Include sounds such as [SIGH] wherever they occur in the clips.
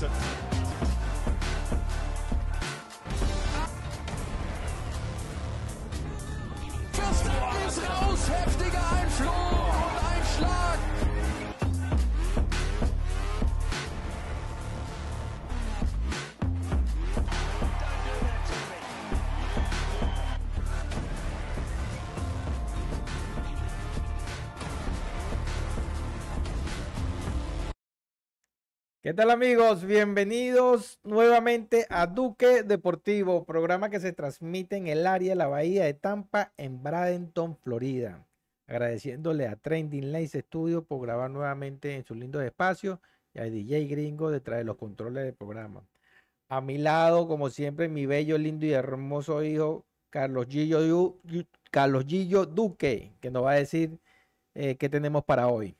Johnson. ¿Qué tal amigos? Bienvenidos nuevamente a Duque Deportivo, programa que se transmite en el área de la Bahía de Tampa en Bradenton, Florida. Agradeciéndole a Trending Lace Studio por grabar nuevamente en sus lindos espacios y a DJ Gringo detrás de los controles del programa. A mi lado, como siempre, mi bello, lindo y hermoso hijo, Carlos Gillo, Duque, que nos va a decir eh, qué tenemos para hoy.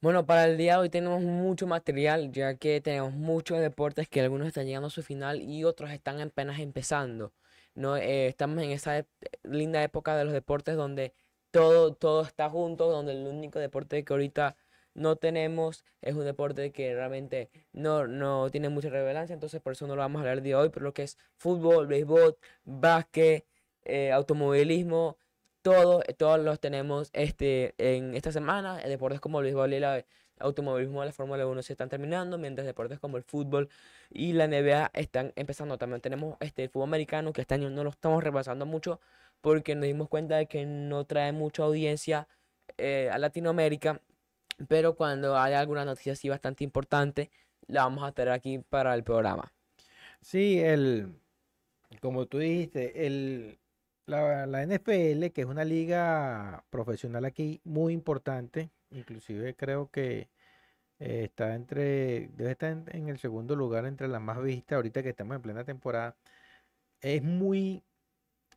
Bueno, para el día de hoy tenemos mucho material, ya que tenemos muchos deportes que algunos están llegando a su final y otros están apenas empezando. No, Eh, estamos en esa linda época de los deportes donde todo, todo está junto, donde el único deporte que ahorita no tenemos es un deporte que realmente no, no tiene mucha relevancia, entonces por eso no lo vamos a hablar el día de hoy, pero lo que es fútbol, béisbol, básquet, eh, automovilismo, todos, todos los tenemos este, en esta semana. Eh, Deportes como el béisbol y el automovilismo la Fórmula 1 se están terminando, mientras deportes como el fútbol y la NBA están empezando. También tenemos este, el fútbol americano, que este año no lo estamos repasando mucho porque nos dimos cuenta de que no trae mucha audiencia eh, a Latinoamérica. Pero cuando haya alguna noticia así bastante importante, la vamos a traer aquí para el programa. Sí, el, como tú dijiste, el, la, la NFL, que es una liga profesional aquí muy importante, inclusive creo que eh, está entre, debe estar en, el segundo lugar entre las más vistas ahorita que estamos en plena temporada, es muy,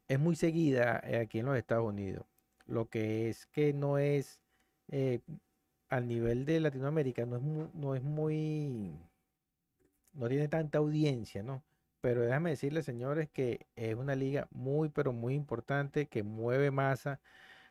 es muy seguida eh, aquí en los Estados Unidos. Lo que es que no es eh, al nivel de Latinoamérica, no es muy, no es muy, no tiene tanta audiencia, ¿no? Pero déjame decirles, señores, que es una liga muy, pero muy importante que mueve masa.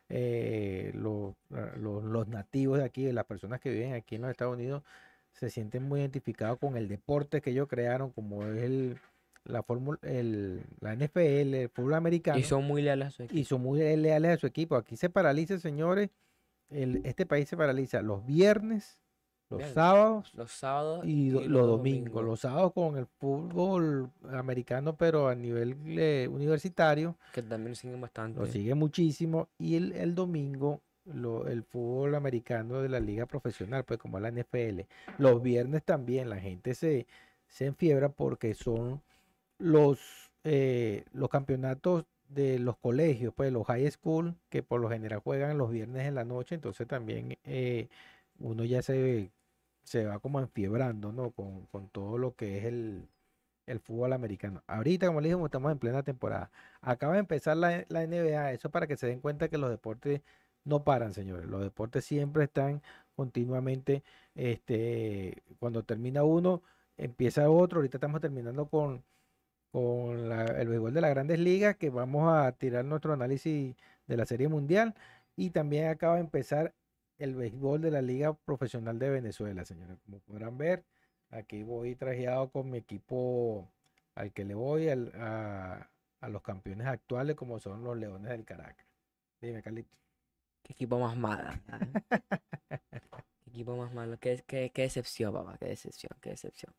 eh, los, la- los- los nativos de aquí, las personas que viven aquí en los Estados Unidos, se sienten muy identificados con el deporte que ellos crearon, como es el, la fórmula, el, la NFL, el fútbol americano Y son muy leales a su y equipo. son muy leales a su equipo. Aquí se paraliza, señores. el- este país se paraliza los viernes, los sábados Los sábados y, do- y los domingos. Los sábados con el fútbol americano, pero a nivel eh, universitario, que también siguen bastante. lo sigue muchísimo. Y el, el domingo, lo- el fútbol americano de la liga profesional, pues como la NFL. Los viernes también la gente se, se enfiebra porque son los, eh, los campeonatos de los colegios, pues los high school, que por lo general juegan los viernes en la noche, entonces también eh, uno ya se, se va como enfiebrando, ¿no? Con, con todo lo que es el, el fútbol americano. Ahorita, como les dijimos, estamos en plena temporada. Acaba de empezar la, la NBA, eso para que se den cuenta que los deportes no paran, señores. Los deportes siempre están continuamente, este, cuando termina uno, empieza otro. Ahorita estamos terminando con, con el béisbol de las grandes ligas, que vamos a tirar nuestro análisis de la Serie Mundial. Y también acaba de empezar el béisbol de la Liga Profesional de Venezuela, señores. Como podrán ver, aquí voy trajeado con mi equipo al que le voy, al- a, a los campeones actuales, como son los Leones del Caracas. Dime, Carlito. Qué equipo más malo. ¿eh? [LAUGHS] Qué equipo más malo. Qué, qué, qué decepción, papá. Qué decepción, qué decepción.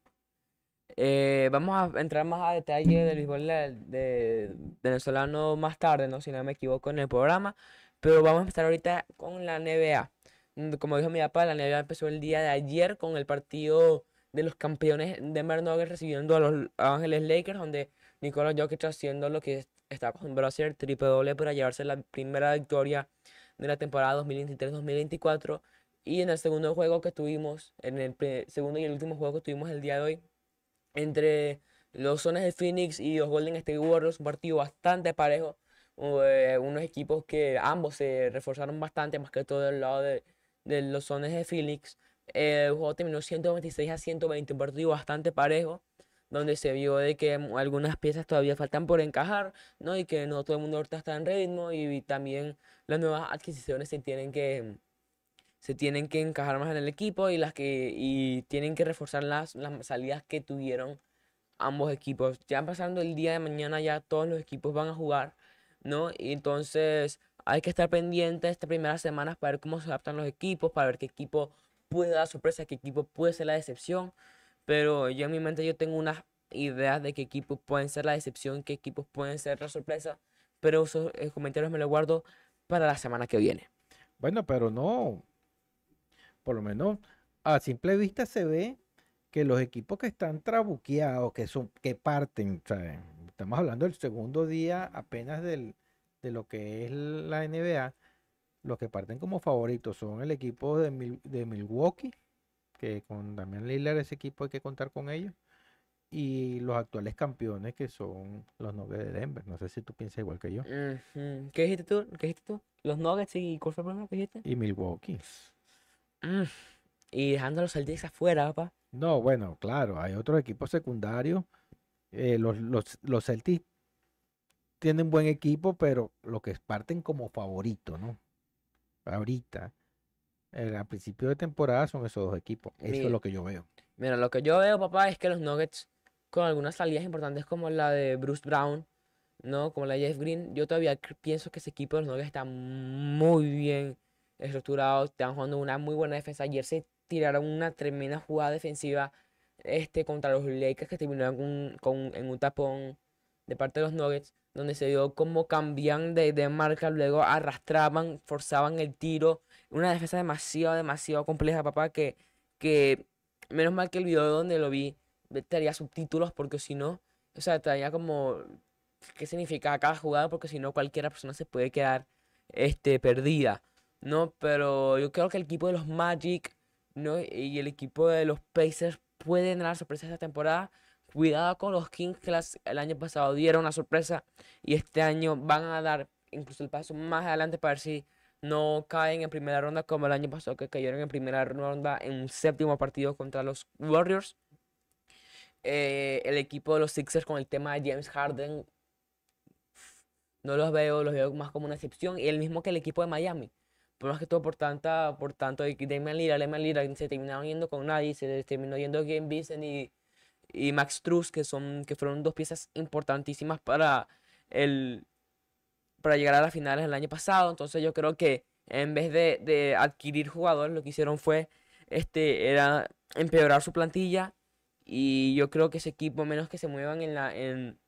Eh, vamos a entrar más a detalle del béisbol de, de- venezolano más tarde, ¿no? Si no me equivoco en el programa. Pero vamos a empezar ahorita con la NBA. Mm, Como dijo mi papá, la NBA empezó el día de ayer con el partido de los campeones Denver Nuggets recibiendo a los Ángeles Lakers, donde Nikola Jokic haciendo lo que está acostumbrado a hacer, triple doble para llevarse la primera victoria de la temporada 2023-2024. Y en el segundo juego que tuvimos, en el segundo y el último juego que tuvimos el día de hoy, entre los Sones de Phoenix y los Golden State Warriors, un partido bastante parejo. eh, unos equipos que ambos se reforzaron bastante, más que todo del lado de, de los Sones de Phoenix. Eh, el juego terminó 126 a 120, un partido bastante parejo, donde se vio de que mm, algunas piezas todavía faltan por encajar, ¿no? Y que no todo el mundo ahorita está en ritmo y también las nuevas adquisiciones se tienen que, se tienen que encajar más en el equipo y las que y tienen que reforzar las, las salidas que tuvieron ambos equipos. Ya pasando el día de mañana ya todos los equipos van a jugar, ¿no? Y entonces hay que estar pendiente estas primeras semanas para ver cómo se adaptan los equipos, para ver qué equipo puede dar sorpresa, qué equipo puede ser la decepción. Pero yo en mi mente yo tengo unas ideas de qué equipos pueden ser la decepción, qué equipos pueden ser la sorpresa. Pero esos eh, comentarios me los guardo para la semana que viene. Bueno, pero no. Por lo menos a simple vista se ve que los equipos que están trabuqueados, que son, que parten, estamos hablando del segundo día apenas del, de lo que es la NBA, los que parten como favoritos son el equipo de, Mil- de Milwaukee, que con Damian Lillard ese equipo hay que contar con ellos, y los actuales campeones que son los Nuggets de Denver. No sé si tú piensas igual que yo. ¿Qué dijiste tú? ¿Qué dijiste tú? Los Nuggets y ¿cuál fue el primero que dijiste? Y Milwaukee. Mm. Y dejando a los Celtics afuera, papá. No, bueno, claro, hay otros equipos secundarios. eh, los, los, los Celtics tienen buen equipo, pero los que parten como favorito, ¿no? Ahorita, a principio de temporada son esos dos equipos. Eso es lo que yo veo. Mira, lo que yo veo, papá, es que los Nuggets, con algunas salidas importantes como la de Bruce Brown, ¿no? Como la de Jeff Green, yo todavía pienso que ese equipo de los Nuggets está muy bien estructurado, están jugando una muy buena defensa. Ayer se tiraron una tremenda jugada defensiva este, contra los Lakers que terminaron con, con- en un tapón de parte de los Nuggets, donde se vio cómo cambian de, de marca, luego arrastraban, forzaban el tiro. Una defensa demasiado, demasiado compleja, papá, que, que menos mal que el video donde lo vi traía subtítulos, porque si no, o sea, traía como qué significa cada jugada, porque si no, cualquier persona se puede quedar este, perdida, ¿no? Pero yo creo que el equipo de los Magic, ¿no? Y el equipo de los Pacers pueden dar sorpresas esta temporada. Cuidado con los Kings que las- el año pasado dieron la sorpresa y este año van a dar incluso el paso más adelante para ver si no caen en primera ronda como el año pasado que cayeron en primera ronda en un séptimo partido contra los Warriors. Eh, el equipo de los Sixers con el tema de James Harden no los veo, los veo más como una excepción. Y el mismo que el equipo de Miami. Por más que todo por tanta, por tanto, Damian Lillard, Damian Lillard se terminaron yendo con nadie, se terminó yendo Game Vincent y, y Max Strus, que son, que fueron dos piezas importantísimas para el, para llegar a las finales del año pasado. Entonces yo creo que en vez de, de adquirir jugadores, lo que hicieron fue, este, era empeorar su plantilla. Y yo creo que ese equipo, menos que se muevan en la, en,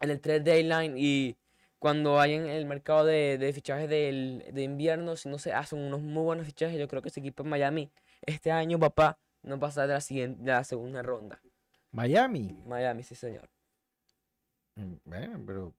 en el trade deadline y cuando hay en el mercado de, de fichajes del, de invierno, si no se hacen unos muy buenos fichajes, yo creo que ese equipo en Miami este año, papá, no pasa de la siguiente, de la segunda ronda. Miami. Miami, sí, señor. mm, Bueno, pero,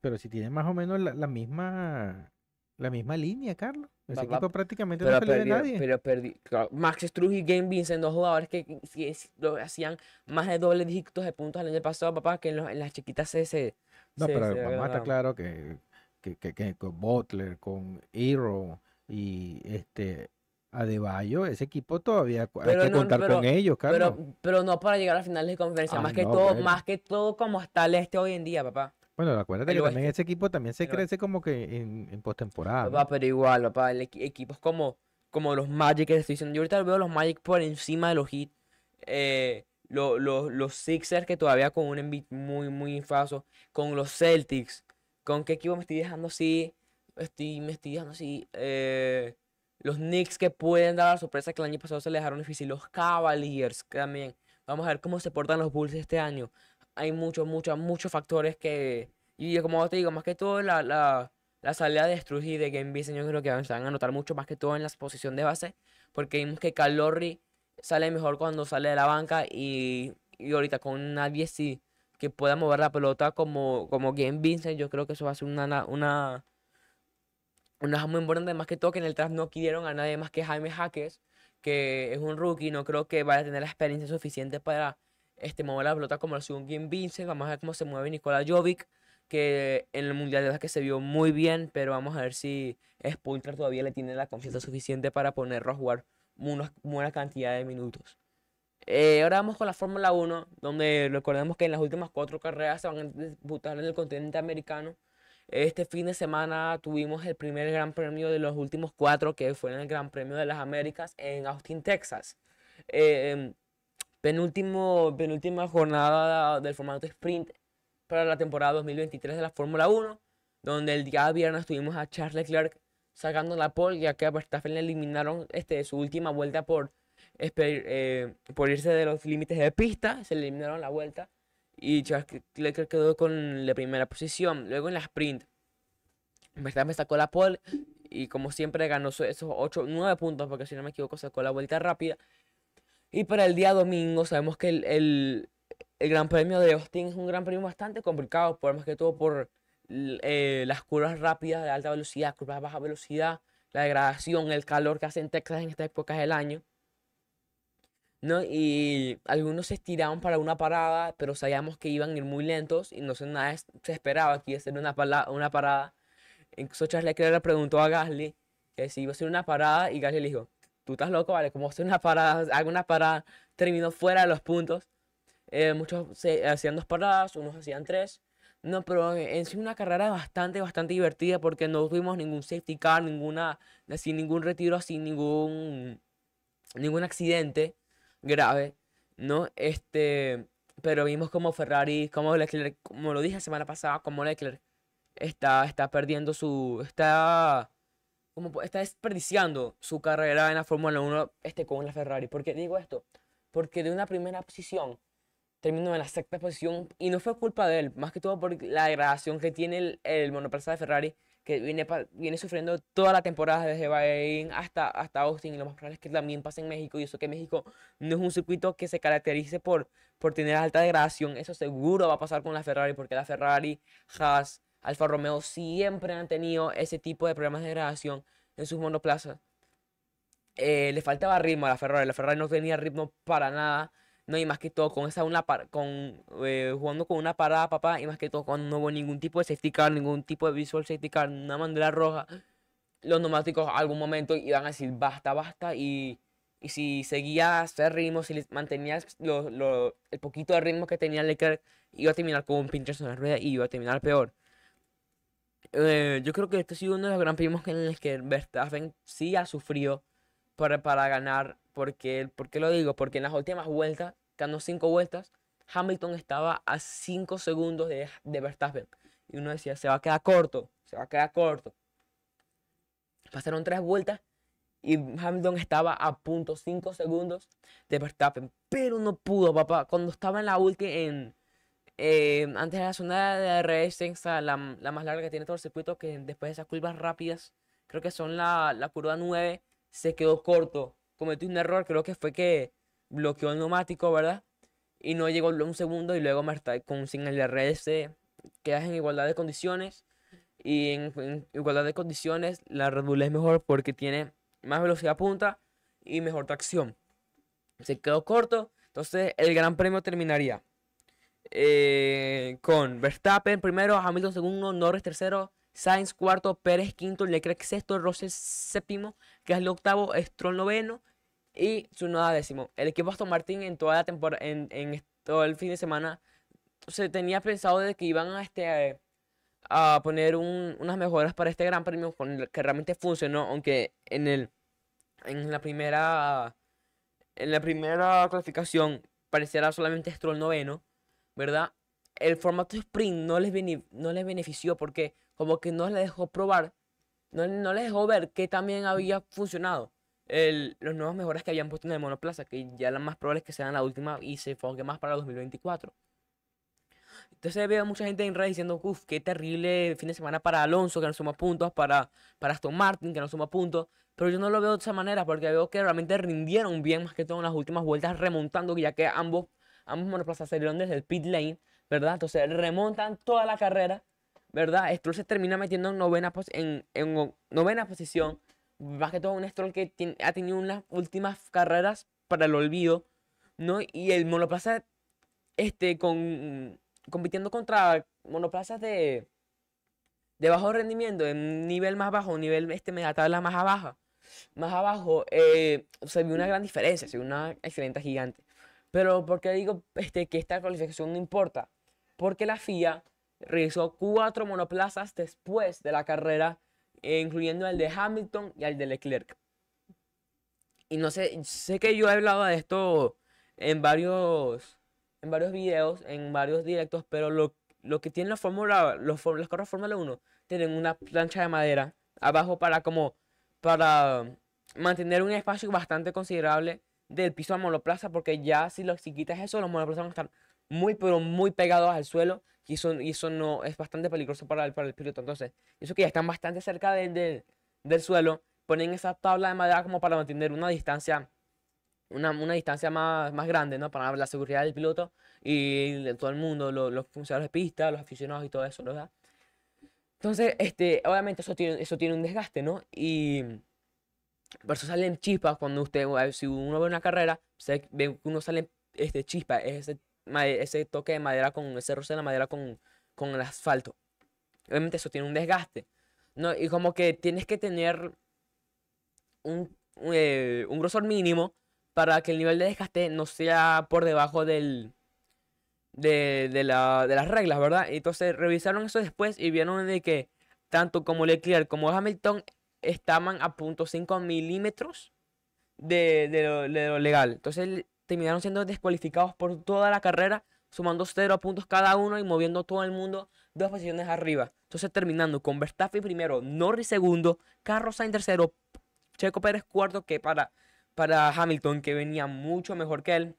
pero si tiene más o menos la, la misma la misma línea, Carlos. Ese Va- va- equipo prácticamente no se le ve perdió, nadie. pero perdi- claro, Max Struz y Game Vincent, dos jugadores que que- que hacían más de doble dígitos de puntos el año pasado, papá, que en, los- en las chiquitas se, se, No, se- pero se vamos a estar claro que, que, que- que con Butler, con Hero y este Adebayo, ese equipo todavía cu- hay Pero que no, contar pero- con ellos, Carlos. Pero, pero no para llegar a finales de conferencia, más Ay, que no, todo, más que todo como está el este hoy en día, papá. Bueno, acuérdate el que también ese equipo también se El oeste. crece como que en, en postemporada. ¿no? Papá, pero igual, papá, el equi- equipos como, como los Magic que estoy diciendo. Yo ahorita veo los Magic por encima de los Heat. eh, lo- lo- los Sixers que todavía con un Embiid muy, muy infaso. Con los Celtics. ¿Con qué equipo me estoy dejando así? Estoy, me estoy dejando así. eh, los Knicks que pueden dar la sorpresa que el año pasado se les dejaron difícil. Los Cavaliers también. Vamos a ver cómo se portan los Bulls este año. Hay muchos, muchos, muchos factores que... Y como te digo, más que todo la, la, la salida de Struz y de Game Vincent yo creo que se van a notar mucho más que todo en la posición de base. Porque vimos que Calorri sale mejor cuando sale de la banca y, y ahorita con nadie sí que pueda mover la pelota como, como Game Vincent, yo creo que eso va a ser una, na- una, muy importante. Más que todo que en el draft no quisieron a nadie más que Jaime Jaques, que es un rookie, no creo que vaya a tener la experiencia suficiente para este, mover la pelota como lo hizo un Game Vincent. Vamos a ver cómo se mueve Nikola Jovic, que en el Mundial de que se vio muy bien, pero vamos a ver si Spulter todavía le tiene la confianza suficiente para ponerlo a jugar una buena cantidad de minutos. Eh, ahora vamos con la Fórmula 1, donde recordemos que en las últimas cuatro carreras se van a disputar en el continente americano. Este fin de semana tuvimos el primer gran premio de los últimos cuatro, que fue en el Gran Premio de las Américas en Austin, Texas. Em, penúltimo, penúltima jornada del formato sprint para la temporada 2023 de la Fórmula 1, donde el día viernes tuvimos a Charles Leclerc sacando la pole, ya que a Verstappen le eliminaron este, su última vuelta por, eh, por irse de los límites de pista, se le eliminaron la vuelta y Charles Leclerc quedó con la primera posición. Luego en la sprint, Verstappen sacó la pole y como siempre ganó esos 8, 9 puntos, porque si no me equivoco sacó la vuelta rápida. Y para el día domingo sabemos que el, el, Gran Premio de Austin es un gran premio bastante complicado, por más que todo por eh, las curvas rápidas de alta velocidad, curvas de baja velocidad, la degradación, el calor que hace en Texas en esta época del año. ¿No? Y algunos se estiraban para una parada, pero sabíamos que iban a ir muy lentos y no sé, nada se esperaba que iba a ser una, una parada. Incluso Charles Leclerc le preguntó a Gasly que si iba a ser una parada y Gasly le dijo, tú estás loco, vale, como hacer una parada, hago una parada, terminó fuera de los puntos. Eh, muchos hacían dos paradas, unos hacían tres. No, pero en sí una carrera bastante, bastante divertida porque no tuvimos ningún safety car, ninguna, sin ningún retiro, sin ningún, ningún accidente grave, ¿no? Este, pero vimos como Ferrari, como Leclerc, como lo dije la semana pasada, como Leclerc está, está perdiendo su, está, como, está desperdiciando su carrera en la Fórmula 1 este, con la Ferrari. ¿Por qué digo esto? Porque de una primera posición terminó en la sexta posición y no fue culpa de él, más que todo por la degradación que tiene el, el monoplaza de Ferrari que viene, viene sufriendo toda la temporada desde Bahrein hasta, hasta Austin y lo más probable es que también pase en México y eso que México no es un circuito que se caracterice por, por tener alta degradación, eso seguro va a pasar con la Ferrari porque la Ferrari, Haas, Alfa Romeo siempre han tenido ese tipo de problemas de degradación en sus monoplazas. Eh, le faltaba ritmo a la Ferrari, la Ferrari no tenía ritmo para nada no, y más que todo, con esa una con eh, jugando con una parada, papá, y más que todo, cuando no hubo ningún tipo de safety car, ningún tipo de visual safety car, una bandera roja, los neumáticos algún momento iban a decir basta, basta, y, y si seguías ese ritmo, si mantenías lo, el poquito de ritmo que tenía Leclerc, iba a terminar con un pinche en la rueda y iba a terminar peor. Eh, yo creo que este ha sido uno de los gran premios en los que Verstappen sí ha sufrido para, para ganar porque, ¿Por qué lo digo? Porque en las últimas vueltas, ganó 5 vueltas, Hamilton estaba a 5 segundos de, de Verstappen. Y uno decía, se va a quedar corto, se va a quedar corto. Pasaron 3 vueltas y Hamilton estaba a punto 5 segundos de Verstappen. Pero no pudo, papá. Cuando estaba en la última, en, eh, antes de la zona de DRS, la, la más larga que tiene todo el circuito, que después de esas curvas rápidas, creo que son la, la curva 9, se quedó corto cometió un error, creo que fue que bloqueó el neumático, ¿verdad? Y no llegó un segundo y luego con, sin el RS quedas en igualdad de condiciones. Y en, igualdad de condiciones la Red Bull es mejor porque tiene más velocidad punta y mejor tracción. Se quedó corto, entonces el Gran Premio terminaría eh, con Verstappen primero, Hamilton segundo, Norris tercero, Sainz cuarto, Pérez quinto, Leclerc sexto, Russell séptimo, el octavo, Stroll noveno y su nueva décimo. El equipo Aston Martin en toda la temporada, en, todo el fin de semana, se tenía pensado de que iban a, este, a poner unas mejoras para este Gran Premio que realmente funcionó, aunque en el en la primera en la primera clasificación pareciera solamente Stroll noveno, ¿verdad? El formato sprint no les, no les benefició porque como que no les dejó probar, no, no les dejó ver que también había funcionado los nuevos mejoras que habían puesto en el monoplaza, que ya la más probable es que sean la última y se enfoque más para 2024. Entonces veo mucha gente en redes diciendo, uff, qué terrible fin de semana para Alonso, que no suma puntos, para, para Aston Martin, que no suma puntos. Pero yo no lo veo de esa manera, porque veo que realmente rindieron bien, más que todo en las últimas vueltas, remontando, ya que ambos, ambos monoplazas salieron desde el pit lane, ¿verdad? Entonces remontan toda la carrera, ¿verdad? Stroll se termina metiendo en novena, en, en novena posición más que todo un Stroll que ha tenido unas últimas carreras para el olvido, ¿no? Y el monoplaza, este, con, compitiendo contra monoplazas de, de bajo rendimiento, en nivel más bajo, nivel, este, media tabla más abajo, más abajo, eh, se vio una gran diferencia, se vio una excelente gigante. Pero, ¿por qué digo este, que esta cualificación no importa? Porque la FIA realizó cuatro monoplazas después de la carrera, incluyendo el de Hamilton y el de Leclerc. Y no sé, sé que yo he hablado de esto en varios, en varios videos, en varios directos, pero lo, lo que tiene la Fórmula, los, carreras de Fórmula 1 tienen una plancha de madera abajo para como, para mantener un espacio bastante considerable del piso a monoplaza, porque ya si, lo, si quitas eso, los monoplazas van a estar muy, pero muy pegados al suelo, y eso, y eso no es bastante peligroso para el, para el piloto. Entonces, eso que ya están bastante cerca de- de- del suelo, ponen esa tabla de madera como para mantener una distancia, una, una distancia más, más grande, ¿no? Para la seguridad del piloto y de todo el mundo, lo- los funcionarios de pista, los aficionados y todo eso, ¿verdad? Entonces, este, obviamente eso tiene, eso tiene un desgaste, ¿no? Y por eso salen chispas cuando usted, si uno ve una carrera, se ve que uno sale este, chispa, es ese, ese toque de madera con, ese roce de la madera con, con el asfalto. Obviamente eso tiene un desgaste, ¿no? Y como que tienes que tener un, eh, un grosor mínimo para que el nivel de desgaste no sea por debajo del, de, de, la, de las reglas, ¿verdad? Entonces revisaron eso después y vieron de que tanto como Leclerc como Hamilton estaban a 0.5 milímetros de, de lo, legal. Entonces terminaron siendo descualificados por toda la carrera, sumando 0 puntos cada uno y moviendo todo el mundo dos posiciones arriba. Entonces terminando con Verstappen primero, Norris segundo, Carlos Sainz tercero, Checo Pérez cuarto, que para, para Hamilton, que venía mucho mejor que él,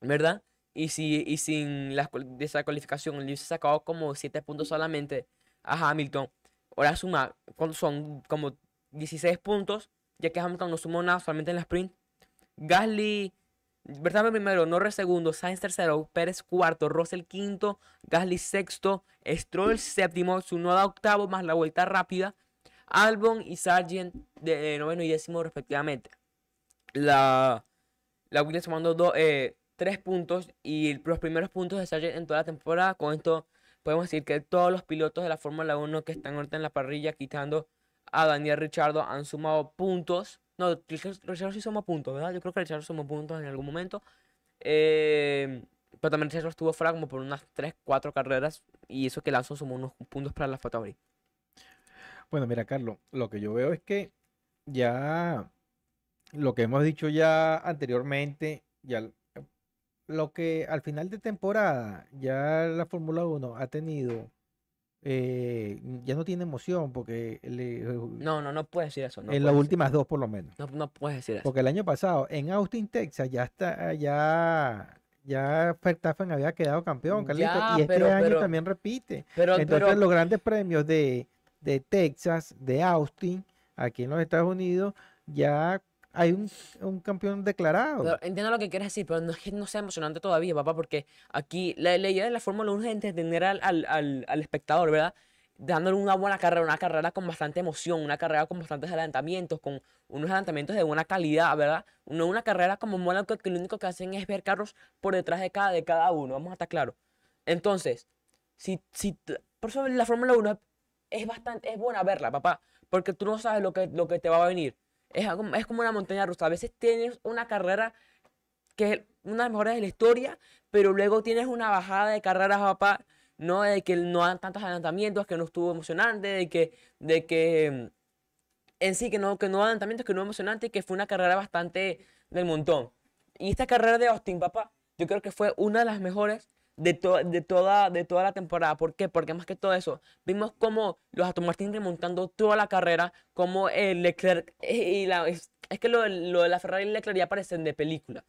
¿verdad? Y, si, y sin la, cual- descualificación, le hubiese sacado como 7 puntos solamente a Hamilton. Ahora suma, ¿cuántos son? Como 16 puntos, ya que Hamilton no sumó nada solamente en la sprint. Gasly, Verstappen primero, Norris segundo, Sainz tercero, Pérez cuarto, Russell quinto, Gasly sexto, Stroll séptimo, Tsunoda octavo, más la vuelta rápida, Albon y Sargent de eh, noveno y décimo respectivamente. La, la Williams sumando do- eh, tres puntos y los primeros puntos de Sargent en toda la temporada. Con esto podemos decir que todos los pilotos de la Fórmula 1 que están ahorita en la parrilla, quitando a Daniel Richardo, han sumado puntos. No, Richard- sí sumó puntos, ¿verdad? Yo creo que Richardo sumó puntos en algún momento. Eh, pero también Richardo estuvo fuera como por unas 3, 4 carreras. Y eso que Lawson sumó unos puntos para la Factory. Bueno, mira, Carlos, lo que yo veo es que ya lo que hemos dicho ya anteriormente, ya lo que al final de temporada ya la Fórmula 1 ha tenido, eh, ya no tiene emoción porque le- No, no, no puedes decir eso. No en las últimas dos por lo menos. No, no puedes decir eso. Porque el año pasado en Austin, Texas, ya está, ya, ya Verstappen había quedado campeón, Carlito, Ya, y este pero- año pero- también repite. Pero, Entonces los grandes premios de, de Texas, de Austin, aquí en los Estados Unidos, ya hay un, un campeón declarado. pero entiendo lo que quieres decir, pero no es que no sea emocionante todavía, papá, porque aquí la, la idea de la Fórmula 1 es entretener al, al, al, espectador, ¿verdad? Dándole una buena carrera, una carrera con bastante emoción, una carrera con bastantes adelantamientos, con unos adelantamientos de buena calidad, ¿verdad? No una carrera como Mónaco que lo único que hacen es ver carros por detrás de cada, de cada uno, vamos a estar claros. Entonces, si, si, por eso la Fórmula 1 es bastante, es buena verla, papá, porque tú no sabes lo que, lo que te va a venir. Es, es como una montaña rusa. A veces tienes una carrera que es una de las mejores de la historia, pero luego tienes una bajada de carreras, papá, no de que no dan tantos adelantamientos, que no estuvo emocionante, de que, de que mm, en sí que no, que no adelantamientos, que no emocionante, que fue una carrera bastante del montón. Y esta carrera de Austin, papá, yo creo que fue una de las mejores de, to- de, toda, de toda la temporada. ¿Por qué? Porque más que todo eso, vimos como los Aston Martin remontando toda la carrera, como el Leclerc, eh, y la, es, es que lo, lo de la Ferrari y Leclerc ya parecen de película.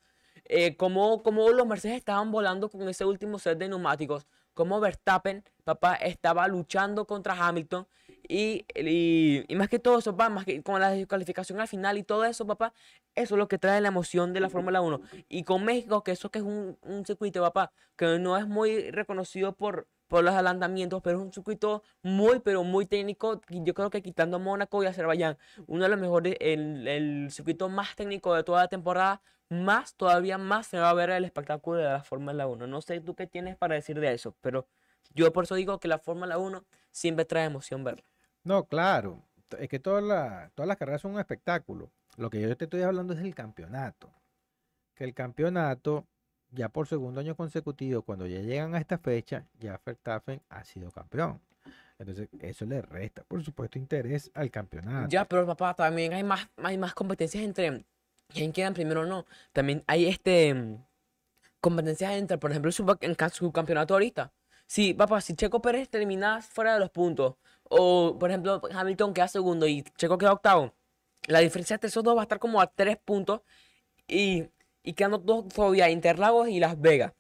Eh, como, como los Mercedes estaban volando con ese último set de neumáticos, como Verstappen, papá, estaba luchando contra Hamilton. Y, y, y más que todo eso, papá, más que con la descalificación al final y todo eso, papá, eso es lo que trae la emoción de la Fórmula 1. Y con México, que eso que es un, un circuito, papá, que no es muy reconocido por, por los adelantamientos, pero es un circuito muy, pero muy técnico. Yo creo que quitando Mónaco y Azerbaiyán, uno de los mejores, el, el circuito más técnico de toda la temporada, más, todavía más se va a ver el espectáculo de la Fórmula 1. No sé tú qué tienes para decir de eso, pero yo por eso digo que la Fórmula 1 siempre trae emoción verla. No, claro. Es que todas las todas las carreras son un espectáculo. Lo que yo te estoy hablando es del campeonato. Que el campeonato ya por segundo año consecutivo, cuando ya llegan a esta fecha, ya Verstappen ha sido campeón. Entonces, eso le resta, por supuesto, interés al campeonato. Ya, pero papá, también hay más, hay más competencias entre quién queda primero o no. También hay este competencias entre, por ejemplo, su, en su campeonato ahorita. Si, papá, si Checo Pérez termina fuera de los puntos, o por ejemplo, Hamilton queda segundo y Checo queda octavo, la diferencia entre esos dos va a estar como a tres puntos y, y quedando dos todavía Interlagos y Las Vegas.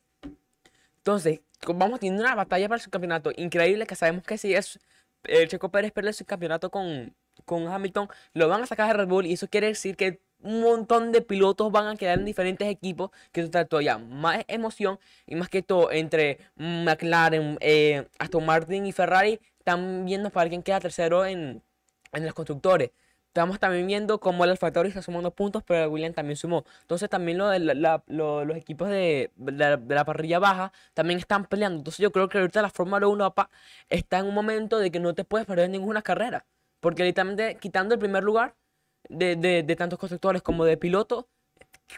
Entonces, vamos teniendo una batalla para el subcampeonato increíble que sabemos que si es el Checo Pérez pierde el subcampeonato con, con Hamilton, lo van a sacar de Red Bull y eso quiere decir que un montón de pilotos van a quedar en diferentes equipos, que eso trae todavía más emoción y más que todo entre McLaren, eh, Aston Martin y Ferrari están viendo para quién queda tercero en, en los constructores. Estamos también viendo cómo el Alfa Tauri está sumando puntos, pero el Williams también sumó. Entonces también lo los equipos de, de la, parrilla baja también están peleando. Entonces yo creo que ahorita la Fórmula 1 papá, está en un momento de que no te puedes perder ninguna carrera. Porque literalmente quitando el primer lugar de, de, tantos constructores como de pilotos,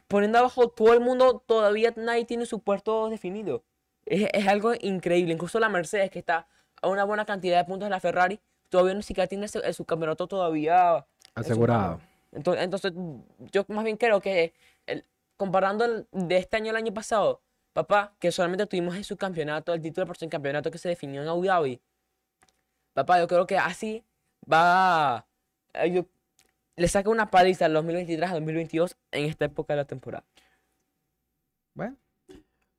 poniendo abajo todo el mundo, todavía nadie tiene su puesto definido. Es, es algo increíble. Incluso la Mercedes, que está una buena cantidad de puntos de la Ferrari, todavía ni siquiera tiene su, su campeonato todavía en Asegurado. Entonces, entonces, yo más bien creo que el- comparando el- de este año al año pasado, papá, que solamente tuvimos en su campeonato, el título por su campeonato que se definió en Abu Dhabi, papá, yo creo que así va, eh, yo- le saca una paliza al 2023 a 2022 en esta época de la temporada. Bueno,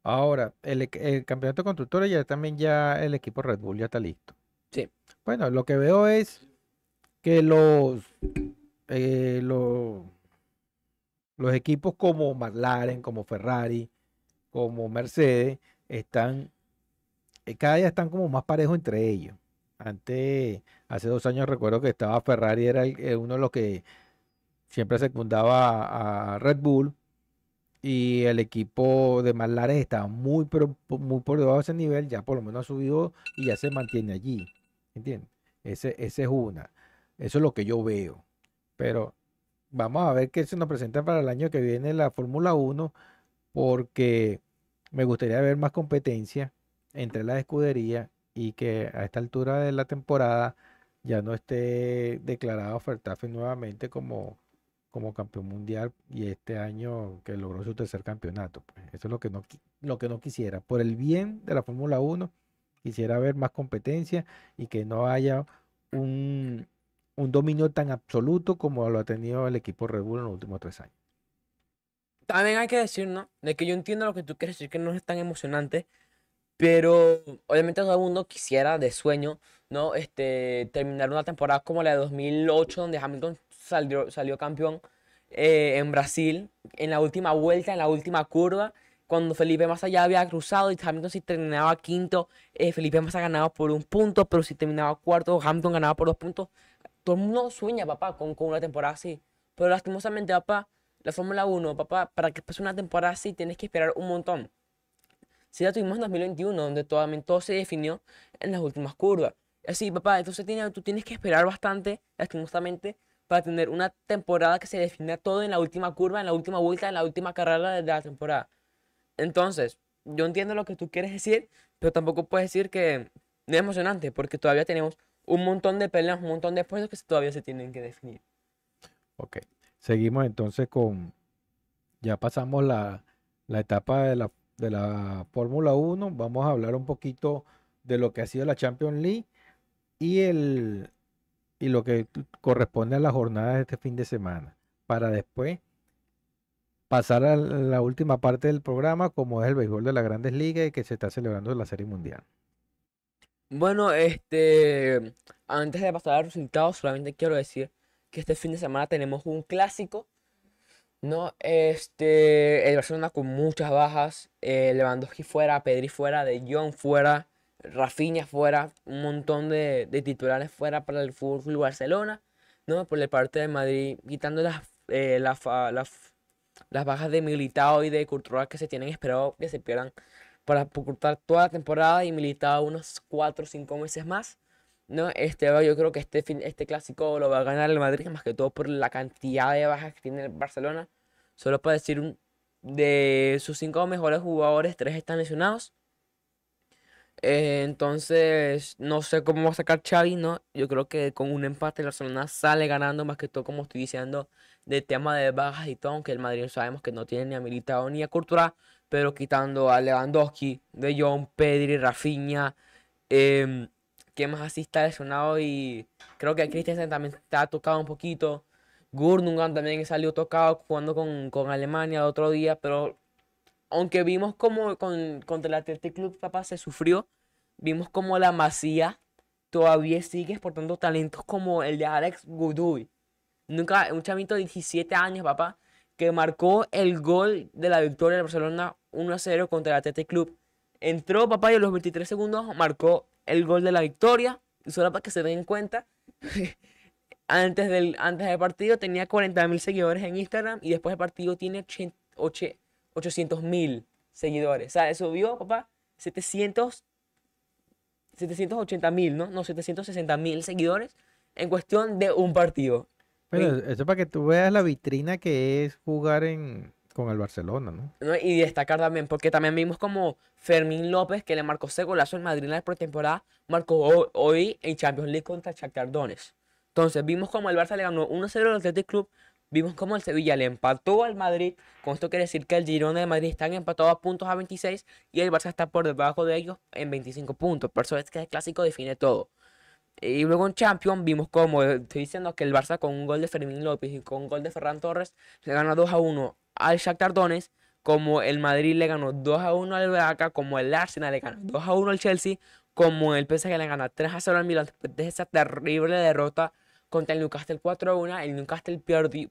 ahora, el, campeonato de constructores ya también ya el equipo Red Bull ya está listo. Sí. Bueno, lo que veo es que los, eh, los, los equipos como McLaren, como Ferrari, como Mercedes, están, eh, cada día están como más parejos entre ellos. Antes, hace dos años recuerdo que estaba Ferrari, era el- eh, uno de los que siempre secundaba a Red Bull y el equipo de McLaren estaba muy, pero muy por debajo de ese nivel, ya por lo menos ha subido y ya se mantiene allí. ¿Entiendes? Ese, ese es una. Eso es lo que yo veo. Pero vamos a ver qué se nos presenta para el año que viene la Fórmula 1, porque me gustaría ver más competencia entre las escuderías y que a esta altura de la temporada ya no esté declarado Verstappen nuevamente como, como campeón mundial y este año que logró su tercer campeonato. Pues eso es lo que no, lo que no quisiera. Por el bien de la Fórmula 1, quisiera ver más competencia y que no haya un, un dominio tan absoluto como lo ha tenido el equipo Red Bull en los últimos tres años. También hay que decir, ¿no? De que yo entiendo lo que tú quieres decir, que no es tan emocionante, pero obviamente todo el mundo quisiera de sueño, ¿no? Este, terminar una temporada como la de 2008, donde Hamilton salió, salió campeón eh, en Brasil, en la última vuelta, en la última curva, cuando Felipe Massa ya había cruzado y Hamilton si terminaba quinto, eh, Felipe Massa ganaba por un punto, pero si terminaba cuarto, Hamilton ganaba por dos puntos. Todo el mundo sueña, papá, con, con una temporada así. Pero lastimosamente, papá, la Fórmula 1, papá, para que pase una temporada así tienes que esperar un montón. Si la tuvimos en 2021, donde todo, todo se definió en las últimas curvas. Así, papá, entonces tiene- tú tienes que esperar bastante, lastimosamente, para tener una temporada que se defina todo en la última curva, en la última vuelta, en la última carrera de la temporada. Entonces, yo entiendo lo que tú quieres decir, pero tampoco puedes decir que no es emocionante, porque todavía tenemos un montón de peleas, un montón de puestos que todavía se tienen que definir. Ok. Seguimos entonces con, ya pasamos la, la etapa de la, de la Fórmula 1. Vamos a hablar un poquito de lo que ha sido la Champions League y, el, y lo que corresponde a la jornada de este fin de semana. Para después pasar a la última parte del programa, como es el béisbol de las grandes ligas y que se está celebrando la Serie Mundial. Bueno, este, antes de pasar a los resultados, solamente quiero decir que este fin de semana tenemos un clásico, ¿no? Este, el Barcelona con muchas bajas, eh, Lewandowski fuera, Pedri fuera, De Jong fuera, Rafinha fuera, un montón de, titulares fuera para el Fútbol Barcelona, ¿no? Por la parte de Madrid, quitando las, eh, la las bajas de Militao y de Courtois que se tienen esperado que se pierdan para ocultar toda la temporada y Militao unos 4 o 5 meses más. ¿no? Este, yo creo que este, este clásico lo va a ganar el Madrid, más que todo por la cantidad de bajas que tiene el Barcelona. Solo para decir un, de sus cinco mejores jugadores, tres están lesionados. Eh, entonces, no sé cómo va a sacar Xavi, ¿no? Yo creo que con un empate el Barcelona sale ganando, más que todo, como estoy diciendo, de tema de bajas y todo, aunque el Madrid sabemos que no tiene ni a Militao ni a Courtois, pero quitando a Lewandowski, De Jong, Pedri, Rafinha, em, ¿qué más así está lesionado? Y creo que Christensen también está tocado un poquito. Gurnungan también salió tocado jugando con, con Alemania el otro día, pero aunque vimos como con, contra el Athletic Club papá se sufrió, vimos como la Masía todavía sigue exportando talentos como el de Alex Gudui. Nunca, un chamito de 17 años, papá, que marcó el gol de la victoria de Barcelona 1-0 contra el Athletic Club. Entró, papá, y a los 23 segundos marcó el gol de la victoria. Solo para que se den cuenta, [LAUGHS] antes del, antes del partido tenía 40.000 seguidores en Instagram y después del partido tiene 800 mil seguidores. O sea, subió, papá, 700, 780 mil, ¿no? No, 760 mil seguidores en cuestión de un partido. Pero eso para que tú veas la vitrina que es jugar en, con el Barcelona, ¿no? ¿no? Y destacar también, porque también vimos como Fermín López, que le marcó ese golazo en Madrid en la pretemporada, marcó hoy en Champions League contra Shakhtar Donetsk. Entonces, vimos como el Barça le ganó 1-0 al Athletic Club, vimos como el Sevilla le empató al Madrid, con esto quiere decir que el Girona de Madrid están empatados a puntos a 26 y el Barça está por debajo de ellos en 25 puntos. Por eso es que el clásico define todo. Y luego en Champions vimos como, estoy diciendo que el Barça con un gol de Fermín López y con un gol de Ferran Torres le gana 2 a 1 al Shakhtar Donetsk, como el Madrid le ganó 2 a 1 al Braga, como el Arsenal le ganó 2 a 1 al Chelsea, como el PSG le gana 3 a 0 al Milan después de esa terrible derrota contra el Newcastle 4 a 1. El Newcastle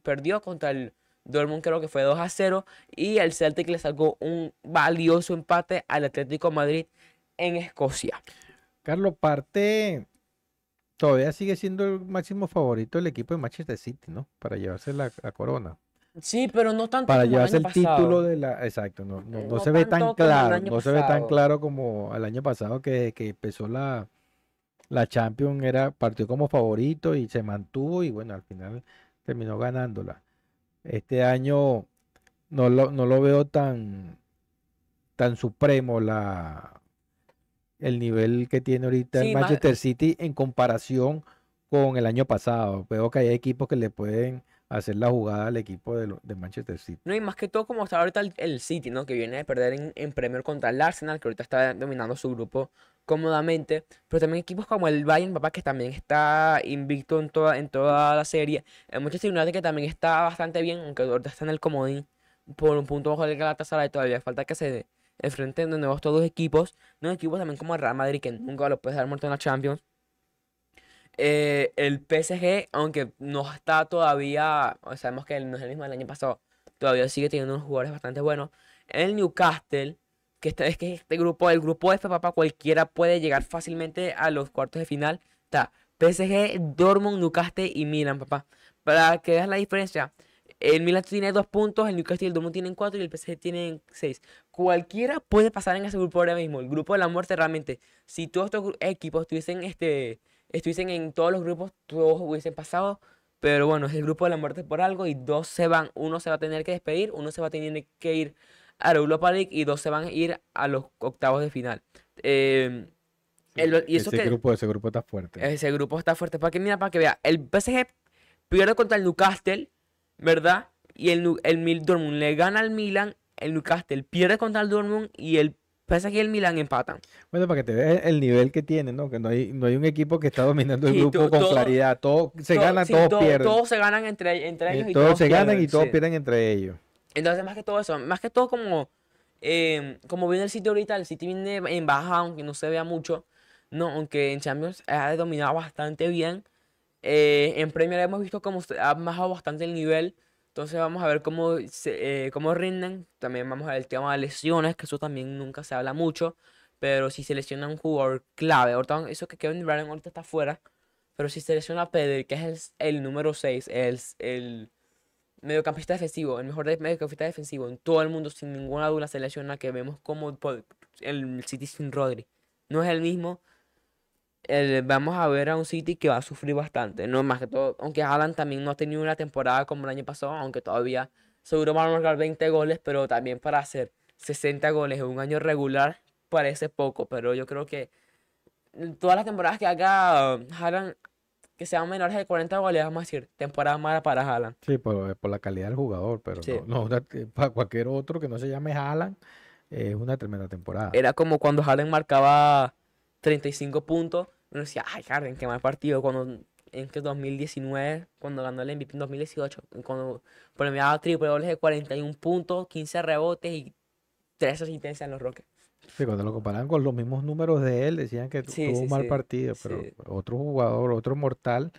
perdió contra el Dortmund, creo que fue 2 a 0. Y el Celtic le sacó un valioso empate al Atlético Madrid en Escocia. Carlos, parte todavía sigue siendo el máximo favorito del equipo de Manchester City, ¿no? Para llevarse la, corona. Sí, pero no tanto para llevarse el, título de la exacto no, no, se ve tan claro no se ve tan claro como el año pasado que, que empezó la la Champions era partió como favorito y se mantuvo y bueno al final terminó ganándola este año no lo, no lo veo tan tan supremo la el nivel que tiene ahorita el Manchester City en comparación con el año pasado. Veo que hay equipos que le pueden hacer la jugada al equipo de, de Manchester City. No, y más que todo como está ahorita el, City, ¿no? Que viene de perder en, en Premier contra el Arsenal, que ahorita está dominando su grupo cómodamente. Pero también equipos como el Bayern, papá, que también está invicto en toda, en toda la serie. El Manchester United que también está bastante bien, aunque ahorita está en el comodín por un punto bajo del Galatasaray. Todavía falta que se enfrenten de nuevo estos dos equipos. No equipos también como el Real Madrid, que nunca lo puede dar muerto en la Champions. Eh, el PSG, aunque no está todavía, sabemos que no es el mismo del año pasado, todavía sigue teniendo unos jugadores bastante buenos. El Newcastle, que este, es que este grupo, el grupo F, papá, cualquiera puede llegar fácilmente a los cuartos de final. Está PSG, Dortmund, Newcastle y Milan, papá. Para que veas la diferencia, el Milan tiene dos puntos, el Newcastle y el Dortmund tienen cuatro y el PSG tienen seis. Cualquiera puede pasar en ese grupo ahora mismo. El grupo de la muerte realmente. Si todos estos equipos estuviesen, este, estuviesen en todos los grupos, todos hubiesen pasado. Pero bueno, es el grupo de la muerte por algo y dos se van. Uno se va a tener que despedir, uno se va a tener que ir a la Europa League y dos se van a ir a los octavos de final. Eh, y eso ese, grupo, ese grupo está fuerte. Ese grupo está fuerte. Para que mira, para que vea. El PSG pierde contra el Newcastle ¿verdad? Y el, el Dortmund le gana al Milan, el Newcastle pierde contra el Dortmund y el PSG y el Milan empatan. Bueno, para que te veas el nivel que tiene, ¿no? Que no hay, no hay un equipo que está dominando el grupo con claridad. Todo se gana, todos pierden. Todos se ganan entre, entre ellos y todos, se ganan y todos pierden entre ellos. Entonces, más que todo eso, más que todo como, em, como viene el sitio ahorita, el sitio viene en baja, aunque no se vea mucho. No, aunque en Champions ha dominado bastante bien. Eh, en Premier hemos visto cómo ha bajado bastante el nivel. Entonces vamos a ver cómo, eh, cómo rinden. También vamos a ver el tema de lesiones, que eso también nunca se habla mucho. Pero si se lesiona un jugador clave, ahorita eso que Kevin Durant ahorita está fuera. Pero si se lesiona Pedri, que es el, número 6, el, el mediocampista defensivo, el mejor mediocampista defensivo en todo el mundo, sin ninguna duda se lesiona, que vemos como el City sin Rodri. No es el mismo vamos a ver a un City que va a sufrir bastante. No más que todo, aunque Haaland también no ha tenido una temporada como el año pasado, aunque todavía seguro van a marcar 20 goles, pero también para hacer 60 goles en un año regular parece poco, pero yo creo que todas las temporadas que haga um, Haaland, que sean menores de 40 goles, vamos a decir, temporada mala para Haaland. Sí, por, por la calidad del jugador, pero Sí. no, no una- para cualquier otro que no se llame Haaland, es una tremenda temporada. Era como cuando Harden marcaba 35 puntos. Uno decía, ay, Harden, qué mal partido. Cuando, en que 2019, cuando ganó el MVP en 2018, cuando premiaba triple dobles de 41 puntos, 15 rebotes y 3 asistencias en los Rockets. Sí, cuando lo comparaban con los mismos números de él, decían que Sí, tuvo sí, un mal sí, partido, pero otro jugador, otro mortal,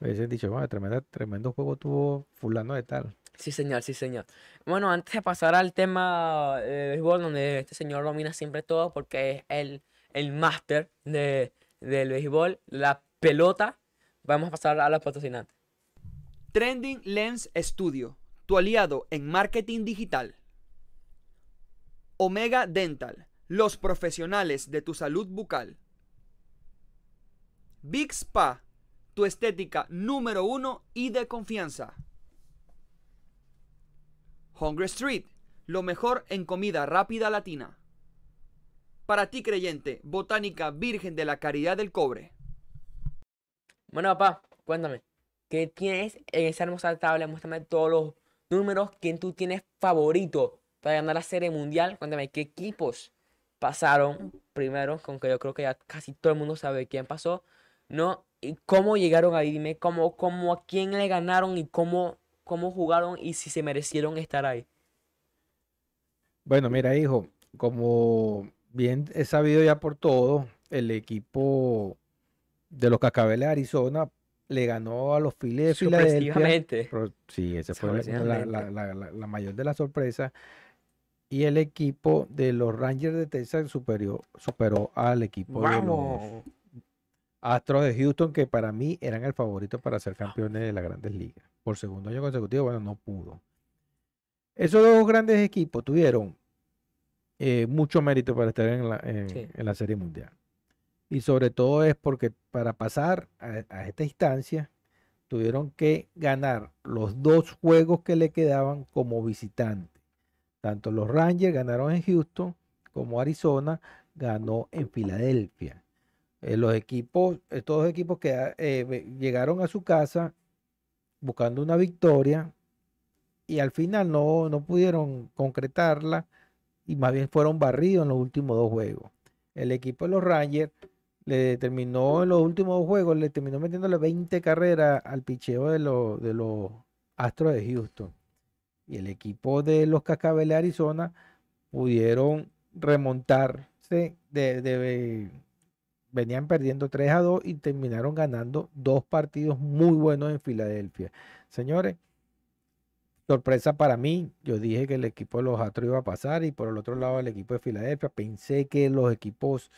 hubiesen dicho, bueno, tremenda, tremendo juego tuvo fulano de tal. Sí, señor, sí, señor. Bueno, antes de pasar al tema de béisbol, donde este señor domina siempre todo porque es el, el máster de, del béisbol, la pelota, vamos a pasar a los patrocinantes. Trending Lens Studio, tu aliado en marketing digital. Omega Dental, los profesionales de tu salud bucal. Big Spa, tu estética número uno y de confianza. Hungry Street, lo mejor en comida rápida latina. Para ti creyente, Botánica Virgen de la Caridad del Cobre. Bueno, papá, cuéntame, ¿qué tienes en esa hermosa tabla? Muéstrame todos los números, quién tú tienes favorito para ganar la Serie Mundial. Cuéntame, ¿qué equipos pasaron primero? Con que yo creo que ya casi todo el mundo sabe quién pasó, ¿no? Y cómo llegaron ahí, dime cómo, cómo a quién le ganaron y cómo, cómo jugaron y si se merecieron estar ahí. Bueno, mira, hijo, como bien es sabido ya por todos, el equipo de los Cascabeles de Arizona le ganó a los Phillies de Filadelfia. Pero sí, esa fue la- la, la- la- la- la mayor de las sorpresas. Y el equipo de los Rangers de Texas superior, superó al equipo de los. Astros de Houston, que para mí eran el favorito para ser campeones de las grandes ligas. Por segundo año consecutivo, bueno, no pudo. Esos dos grandes equipos tuvieron eh, mucho mérito para estar en la, en- Sí. en la Serie Mundial. Y sobre todo es porque para pasar a, a esta instancia tuvieron que ganar los dos juegos que le quedaban como visitante. Tanto los Rangers ganaron en Houston como Arizona ganó en Filadelfia. Eh, los equipos, estos dos equipos que eh, llegaron a su casa buscando una victoria y al final no, no pudieron concretarla y más bien fueron barridos en los últimos dos juegos. El equipo de los Rangers le terminó en los últimos dos juegos, le terminó metiéndole 20 carreras al picheo de, los de los Astros de Houston. Y el equipo de los Cascabeles de Arizona pudieron remontarse de, de- venían perdiendo 3 a 2 y terminaron ganando dos partidos muy buenos en Filadelfia. Señores, sorpresa para mí. Yo dije que el equipo de los Astros iba a pasar y por el otro lado el equipo de Filadelfia. Pensé que los equipos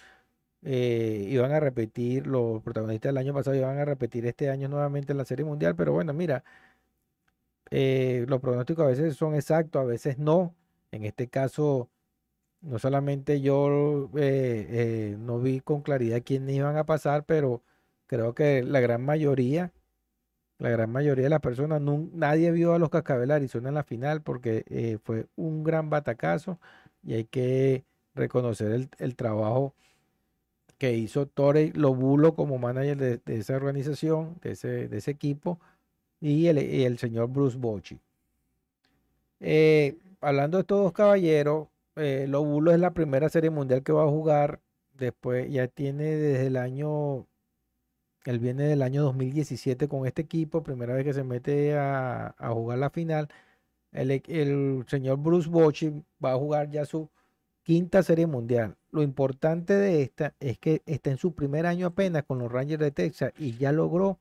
eh, iban a repetir, los protagonistas del año pasado iban a repetir este año nuevamente en la Serie Mundial, pero bueno, mira, eh, los pronósticos a veces son exactos, a veces no. En este caso, no solamente yo eh, eh, no vi con claridad quiénes iban a pasar, pero creo que la gran mayoría, la gran mayoría de las personas, nadie vio a los Cascabeles de Arizona en la final porque eh, fue un gran batacazo y hay que reconocer el, el trabajo que hizo Torrey Lobulo como manager de, esa organización, de ese, equipo, y el, el señor Bruce Bochy. Eh, hablando de estos dos caballeros, eh, Lobulo es la primera serie mundial que va a jugar. Después ya tiene desde el año, él viene del año 2017 con este equipo, primera vez que se mete a, jugar la final. El, señor Bruce Bochy va a jugar ya su quinta serie mundial. Lo importante de esta es que está en su primer año apenas con los Rangers de Texas y ya logró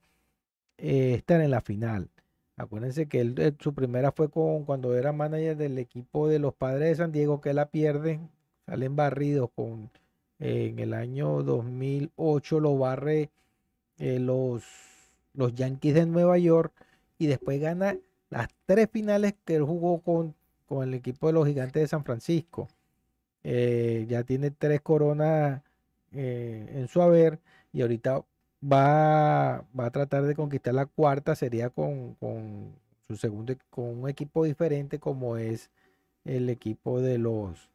eh, estar en la final. Acuérdense que eh, su primera fue con cuando era manager del equipo de los Padres de San Diego, que la pierden, salen barridos con eh, en el año 2008 lo barre eh, los, los Yankees de Nueva York y después gana las tres finales que él jugó con, con el equipo de los Gigantes de San Francisco. Eh, ya tiene tres coronas eh, en su haber y ahorita va, va a tratar de conquistar la cuarta, sería con, con su segundo con un equipo diferente como es el equipo de los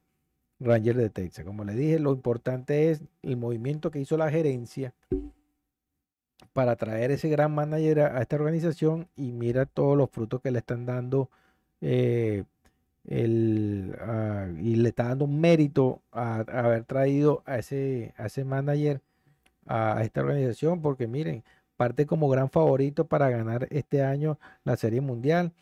Rangers de Texas. Como le dije, lo importante es el movimiento que hizo la gerencia para traer ese gran manager a, esta organización y mira todos los frutos que le están dando eh, el, ah, y le está dando mérito a, haber traído a ese, a ese manager a, a esta organización porque miren, parte como gran favorito para ganar este año la Serie Mundial.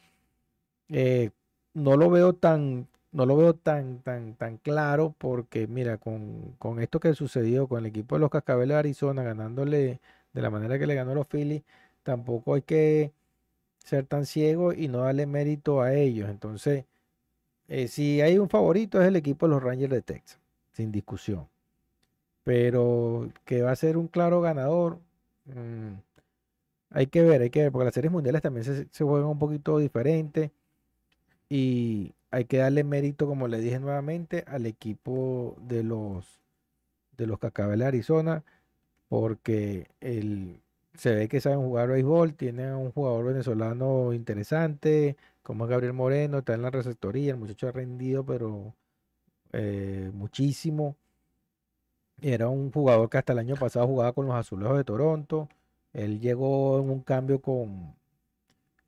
Eh, no lo veo tan, no lo veo tan, tan, tan claro porque mira, con, con esto que sucedió con el equipo de los Cascabeles de Arizona ganándole de la manera que le ganó a los Phillies, tampoco hay que ser tan ciego y no darle mérito a ellos. Entonces, eh, si hay un favorito es el equipo de los Rangers de Texas, sin discusión. Pero que va a ser un claro ganador, mm, hay que ver, hay que ver, porque las series mundiales también se, juegan un poquito diferente y hay que darle mérito, como le dije nuevamente, al equipo de los de los Cascabeles de Arizona, porque el, se ve que saben jugar béisbol, tienen un jugador venezolano interesante, como es Gabriel Moreno, está en la receptoría, el muchacho ha rendido, pero eh, muchísimo. Era un jugador que hasta el año pasado jugaba con los Azulejos de Toronto. Él llegó en un cambio con,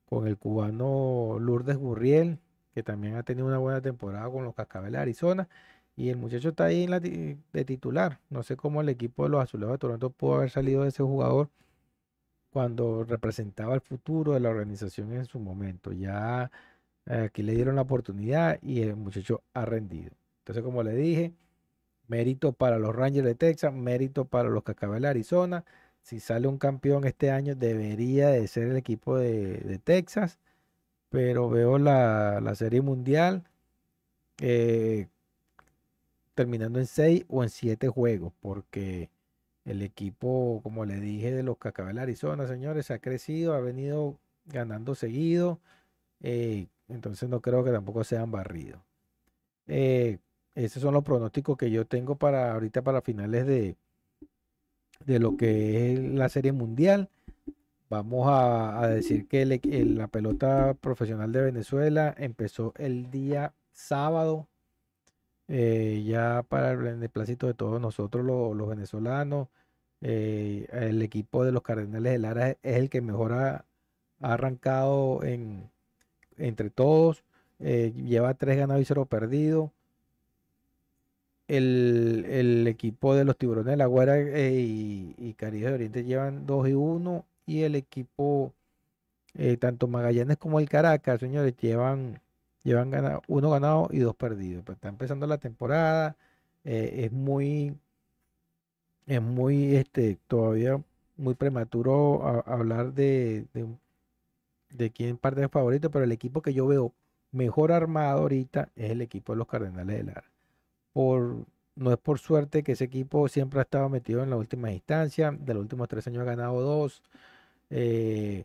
con el cubano Lourdes Gurriel, que también ha tenido una buena temporada con los Cascabeles de Arizona. Y el muchacho está ahí de titular. No sé cómo el equipo de los Azulejos de Toronto pudo haber salido de ese jugador cuando representaba el futuro de la organización en su momento. Ya eh, aquí le dieron la oportunidad y el muchacho ha rendido. Entonces, como le dije, mérito para los Rangers de Texas, mérito para los Cascabeles de Arizona. Si sale un campeón este año, debería de ser el equipo de, de Texas, pero veo la, la Serie Mundial eh, terminando en 6 o en 7 juegos, porque el equipo, como le dije, de los Cascabeles de Arizona, señores, ha crecido, ha venido ganando seguido, eh, entonces no creo que tampoco sean barridos. Eh, esos son los pronósticos que yo tengo para ahorita, para finales de, de lo que es la Serie Mundial. Vamos a, decir que el- la pelota profesional de Venezuela empezó el día sábado, eh, ya para el beneplácito de todos nosotros lo- los venezolanos. eh, el equipo de los Cardenales de Lara es el que mejor ha, arrancado en, entre todos. eh, lleva tres ganados y cero perdidos. El, el equipo de los Tiburones de la Guaira eh, y, Caribe de Oriente llevan 2 y 1 y el equipo, tanto Magallanes como el Caracas, señores, llevan, llevan gana- uno ganado y dos perdidos. Pues está empezando la temporada, eh, es muy, es muy, este, todavía muy prematuro hablar de, de, de quién parte es favorito, pero el equipo que yo veo mejor armado ahorita es el equipo de los Cardenales de Lara por, no es por suerte que ese equipo siempre ha estado metido en la última instancia. De los últimos tres años ha ganado dos. Eh,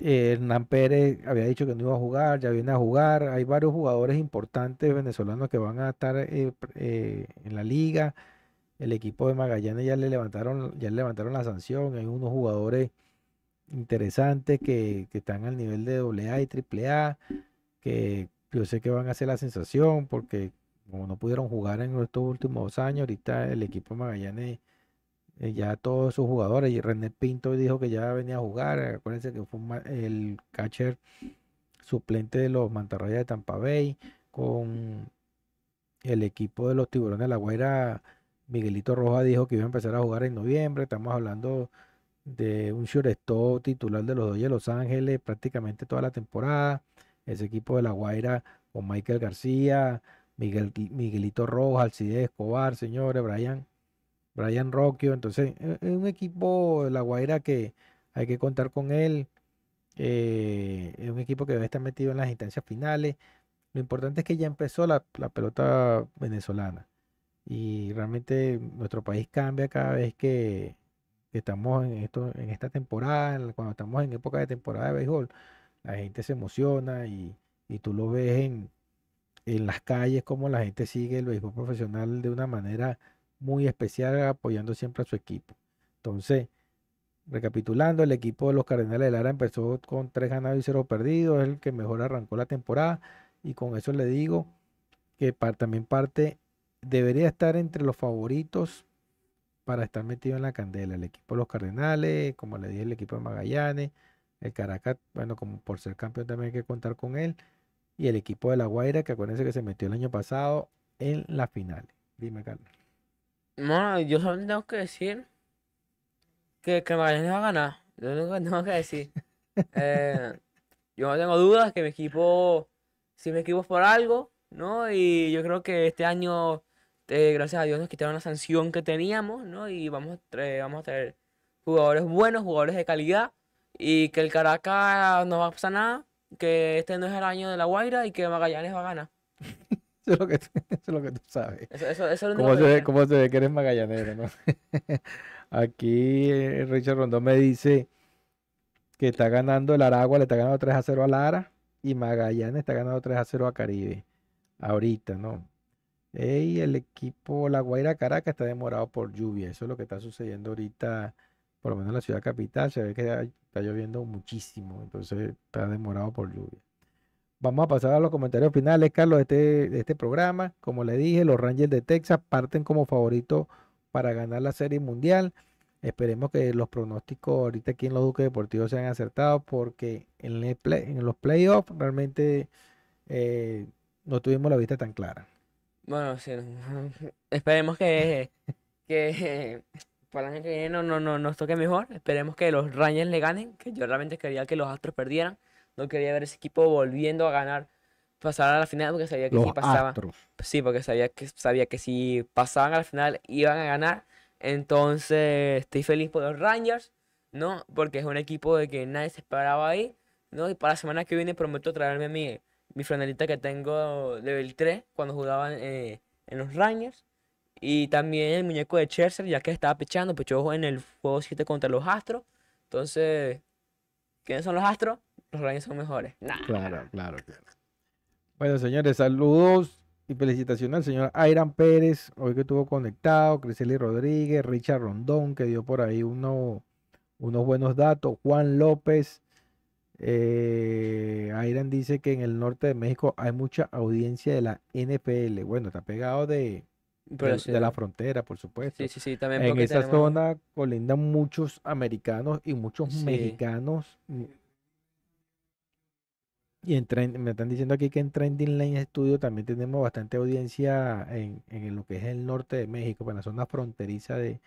eh, Hernán Pérez había dicho que no iba a jugar, ya viene a jugar. Hay varios jugadores importantes venezolanos que van a estar eh, eh, en la liga. El equipo de Magallanes ya le levantaron, ya le levantaron la sanción. Hay unos jugadores interesantes que, que están al nivel de AA y AAA, que yo sé que van a ser la sensación porque como no pudieron jugar en estos últimos años, ahorita el equipo de Magallanes, eh, ya todos sus jugadores, y René Pinto dijo que ya venía a jugar, eh, acuérdense que fue el catcher suplente de los Mantarrayas de Tampa Bay, con el equipo de los Tiburones de la Guaira, Miguelito Roja dijo que iba a empezar a jugar en noviembre, estamos hablando de un shortstop titular de los Dodgers de Los Ángeles prácticamente toda la temporada, ese equipo de la Guaira con Michael García, Miguel, Miguelito Rojas, Alcides Escobar, señores, Brian, Brian Rocchio. Entonces, es es un equipo La Guaira que hay que contar con él. eh, es un equipo que debe estar metido en las instancias finales. Lo importante es que ya empezó la, la pelota venezolana. Y realmente nuestro país cambia cada vez que, estamos en esto, en esta temporada, cuando estamos en época de temporada de béisbol, la gente se emociona y, y tú lo ves en, en las calles, como la gente sigue el béisbol profesional de una manera muy especial, apoyando siempre a su equipo. Entonces, Recapitulando, el equipo de los Cardenales de Lara empezó con 3 ganados y 0 perdidos, es el que mejor arrancó la temporada y con eso le digo que también parte debería estar entre los favoritos para estar metido en la candela. El equipo de los Cardenales, como le dije, el equipo de Magallanes, el Caracas, bueno, como por ser campeón también hay que contar con él, y el equipo de La Guaira, que acuérdense que se metió el año pasado en la final. Dime, Carlos. Bueno, yo solo tengo que decir que, Magallanes va a ganar. Lo único que tengo que decir. [LAUGHS] Eh, yo no tengo dudas que mi equipo, si mi equipo es por algo, ¿no? Y yo creo que este año, eh, gracias a Dios, nos quitaron la sanción que teníamos, ¿no? Y vamos a traer, vamos a traer jugadores buenos, jugadores de calidad. Y que el Caracas no va a pasar nada, que este no es el año de la Guaira y que Magallanes va a ganar. [LAUGHS] Eso es lo que, tú- [LAUGHS] eso es lo que tú sabes. Eso, eso, eso es ¿Cómo se ve, sé. cómo se ve que eres magallanero, no? [LAUGHS] Aquí eh, Richard Rondón me dice que está ganando el Aragua, le está ganando 3 a 0 a Lara y Magallanes está ganando 3 a 0 a Caribe. Ahorita, ¿no? Y el equipo La Guaira Caracas está demorado por lluvia. Eso es lo que está sucediendo ahorita, por lo menos en la ciudad capital. Se ve que está lloviendo muchísimo, entonces está demorado por lluvia. Vamos a pasar a los comentarios finales, Carlos, de este, de este programa. Como le dije, los Rangers de Texas parten como favoritos para ganar la Serie Mundial. Esperemos que los pronósticos ahorita aquí en los Duques Deportivos sean acertados porque en, los playoffs realmente eh, no tuvimos la vista tan clara. Bueno, sí, [LAUGHS] esperemos que, que [LAUGHS] el año que viene no, no nos toque mejor. Esperemos que los Rangers le ganen, que yo realmente quería que los Astros perdieran. No quería ver ese equipo volviendo a ganar, pasar a la final porque sabía que Los si pasaban. Astros. Sí, porque sabía que, sabía que si pasaban a la final iban a ganar. Entonces estoy feliz por los Rangers, ¿no? Porque es un equipo de que nadie se esperaba ahí, ¿no? Y para la semana que viene prometo traerme mi, mi franelita que tengo level 3 cuando jugaba eh, en los Rangers. Y también el muñeco de Scherzer, ya que estaba pechando, pechó en el juego 7 contra los Astros. Entonces, ¿quiénes son los Astros? Los Rangers son mejores. Nah. Claro, claro, claro. Bueno, señores, saludos y felicitaciones al señor Airan Pérez, hoy que estuvo conectado, Criseli Rodríguez, Richard Rondón, que dio por ahí uno- unos buenos datos, Juan López. Eh, Airan dice que en el norte de México hay mucha audiencia de la NFL. Bueno, está pegado de, de- sí, de la frontera, por supuesto. sí, sí, sí, también En esa tenemos- zona colindan muchos americanos y muchos Sí. mexicanos. Y en Trend- me están diciendo aquí que en Trending Lane Studio también tenemos bastante audiencia en, en lo que es el norte de México, en la zona fronteriza de,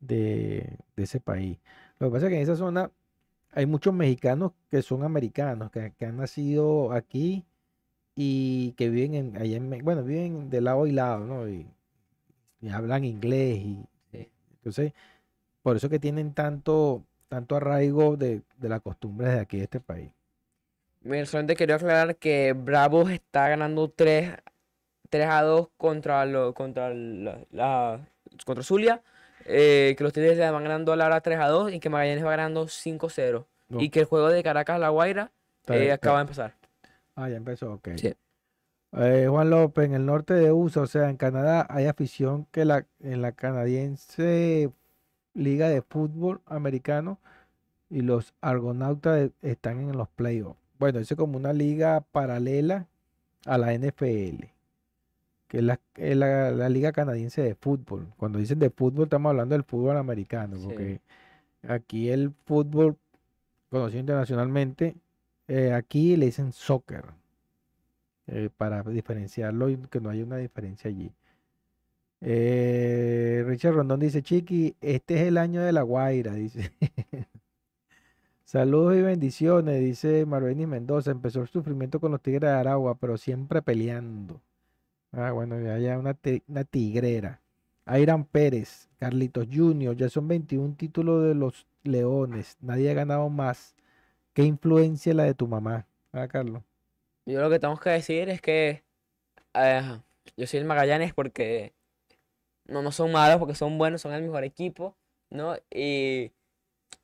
de, de ese país. Lo que pasa es que en esa zona hay muchos mexicanos que son americanos, que, que han nacido aquí y que viven en, allá en, bueno, viven de lado y lado, ¿no? Y, y hablan inglés y Sí. entonces, por eso que tienen tanto, tanto arraigo de, de las costumbres de aquí de este país. Solamente quería aclarar que Bravos está ganando 3, 3 a 2 contra, lo, contra, la, la- contra Zulia. eh, que los Tigres le van ganando a Lara 3 a 2 y que Magallanes va ganando 5 a 0. No, Y que el juego de Caracas La Guaira eh, acaba de empezar. Ah, ya empezó, ok. Sí. Eh, Juan López, en el norte de USA, o sea, en Canadá, hay afición que la, en la canadiense Liga de Fútbol Americano y los Argonautas están en los playoffs. Bueno, eso es como una liga paralela a la NFL, que es la, es la- la liga canadiense de fútbol. Cuando dicen de fútbol, estamos hablando del fútbol americano, Sí. porque aquí el fútbol, conocido internacionalmente, eh, aquí le dicen soccer, eh, para diferenciarlo y que no haya una diferencia allí. Eh, Richard Rondón dice, Chiqui, este es el año de la Guaira, [LAUGHS] dice. Saludos y bendiciones, dice Marveni Mendoza. Empezó el sufrimiento con los Tigres de Aragua, pero siempre peleando. Ah, bueno, ya, una, una tigrera. Airan Pérez, Carlitos Junior, ya son 21 títulos de los Leones. Nadie ha ganado más. ¿Qué influencia la de tu mamá? Ah, Carlos. Yo lo que tengo que decir es que eh, yo soy el Magallanes porque no, no son malos, porque son buenos, son el mejor equipo, ¿no? Y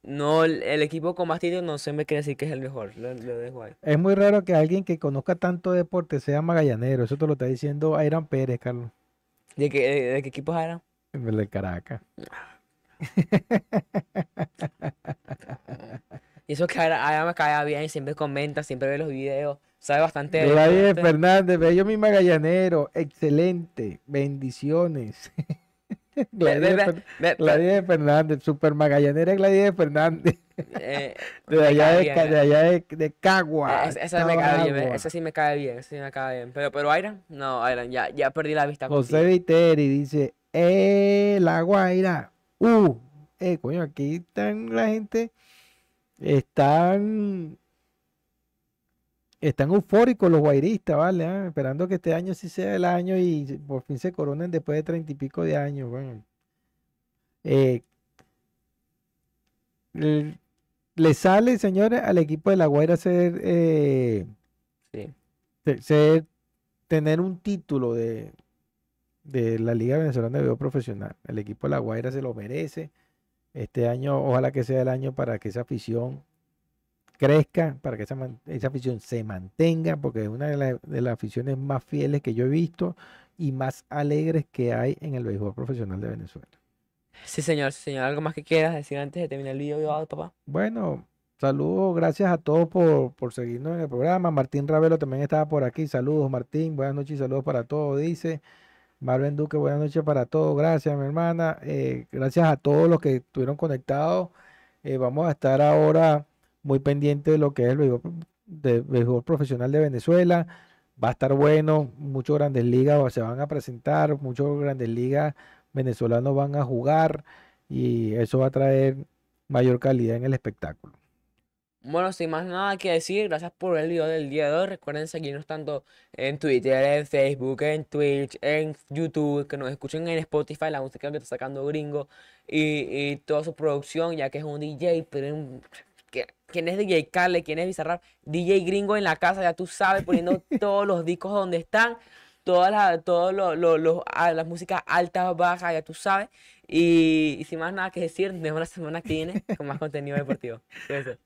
no el, equipo con más títulos no se me quiere decir que es el mejor, lo, lo dejo ahí. Es muy raro que alguien que conozca tanto deporte sea magallanero. Eso te lo está diciendo Airan Pérez, Carlos. ¿De qué, de, de qué equipos eran? El de Caracas. [LAUGHS] Y eso que ahora me cae bien, siempre comenta, siempre ve los videos, sabe bastante. Fernández, bello mi magallanero, excelente, bendiciones. [LAUGHS] [LAUGHS] Gladys, ve- ve- Fer- ve- ve- Gladys Fernández, super magallanera Gladys Fernández, eh, [LAUGHS] de allá de, bien, Ca- eh. de allá de, de Cagua. Es- Esa me cae bien, esa sí me cae bien, sí me cae bien. Pero, pero Iron, no, Iron, ya, ya perdí la vista José. Viteri dice, eh, la Guaira, uh, eh, coño, aquí están la gente, están, están eufóricos los guairistas, ¿vale? ah, Esperando que este año sí sea el año y por fin se coronen después de treinta y pico de años, bueno. Eh, le sale, señores, al equipo de la Guaira ser, eh, Sí. se- ser- tener un título de, de la Liga Venezolana de Béisbol Profesional. El equipo de La Guaira se lo merece. Este año, ojalá que sea el año para que esa afición crezca, para que esa, esa afición se mantenga, porque es una de, la- de las aficiones más fieles que yo he visto y más alegres que hay en el béisbol profesional de Venezuela. Sí, señor, sí, señor. ¿Algo más que quieras decir antes de terminar el video, papá? Bueno, saludos, gracias a todos por, por seguirnos en el programa. Martín Ravelo también estaba por aquí. Saludos, Martín. Buenas noches y saludos para todos, dice. Marvin Duque, buenas noches para todos. Gracias, mi hermana. Eh, gracias a todos los que estuvieron conectados. Eh, vamos a estar ahora muy pendientes de lo que es el béisbol, profesional de Venezuela. Va a estar bueno. Muchos grandes ligas se van a presentar. Muchos grandes ligas venezolanos van a jugar. Y eso va a traer mayor calidad en el espectáculo. Bueno, sin más nada que decir, gracias por el video del día de hoy. Recuerden seguirnos tanto en Twitter, en Facebook, en Twitch, en YouTube, que nos escuchen en Spotify, la música que está sacando Gringo y, y toda su producción, ya que es un DJ, pero que- ¿quién es DJ Khaled? ¿Quién es Bizarrap? DJ Gringo en la casa, ya tú sabes, poniendo [LAUGHS] todos los discos donde están, todas las, todos los, los- los- ah, las músicas altas, bajas, ya tú sabes. Y, y sin más nada que decir, nos vemos la semana que viene con más contenido deportivo. Cuídense.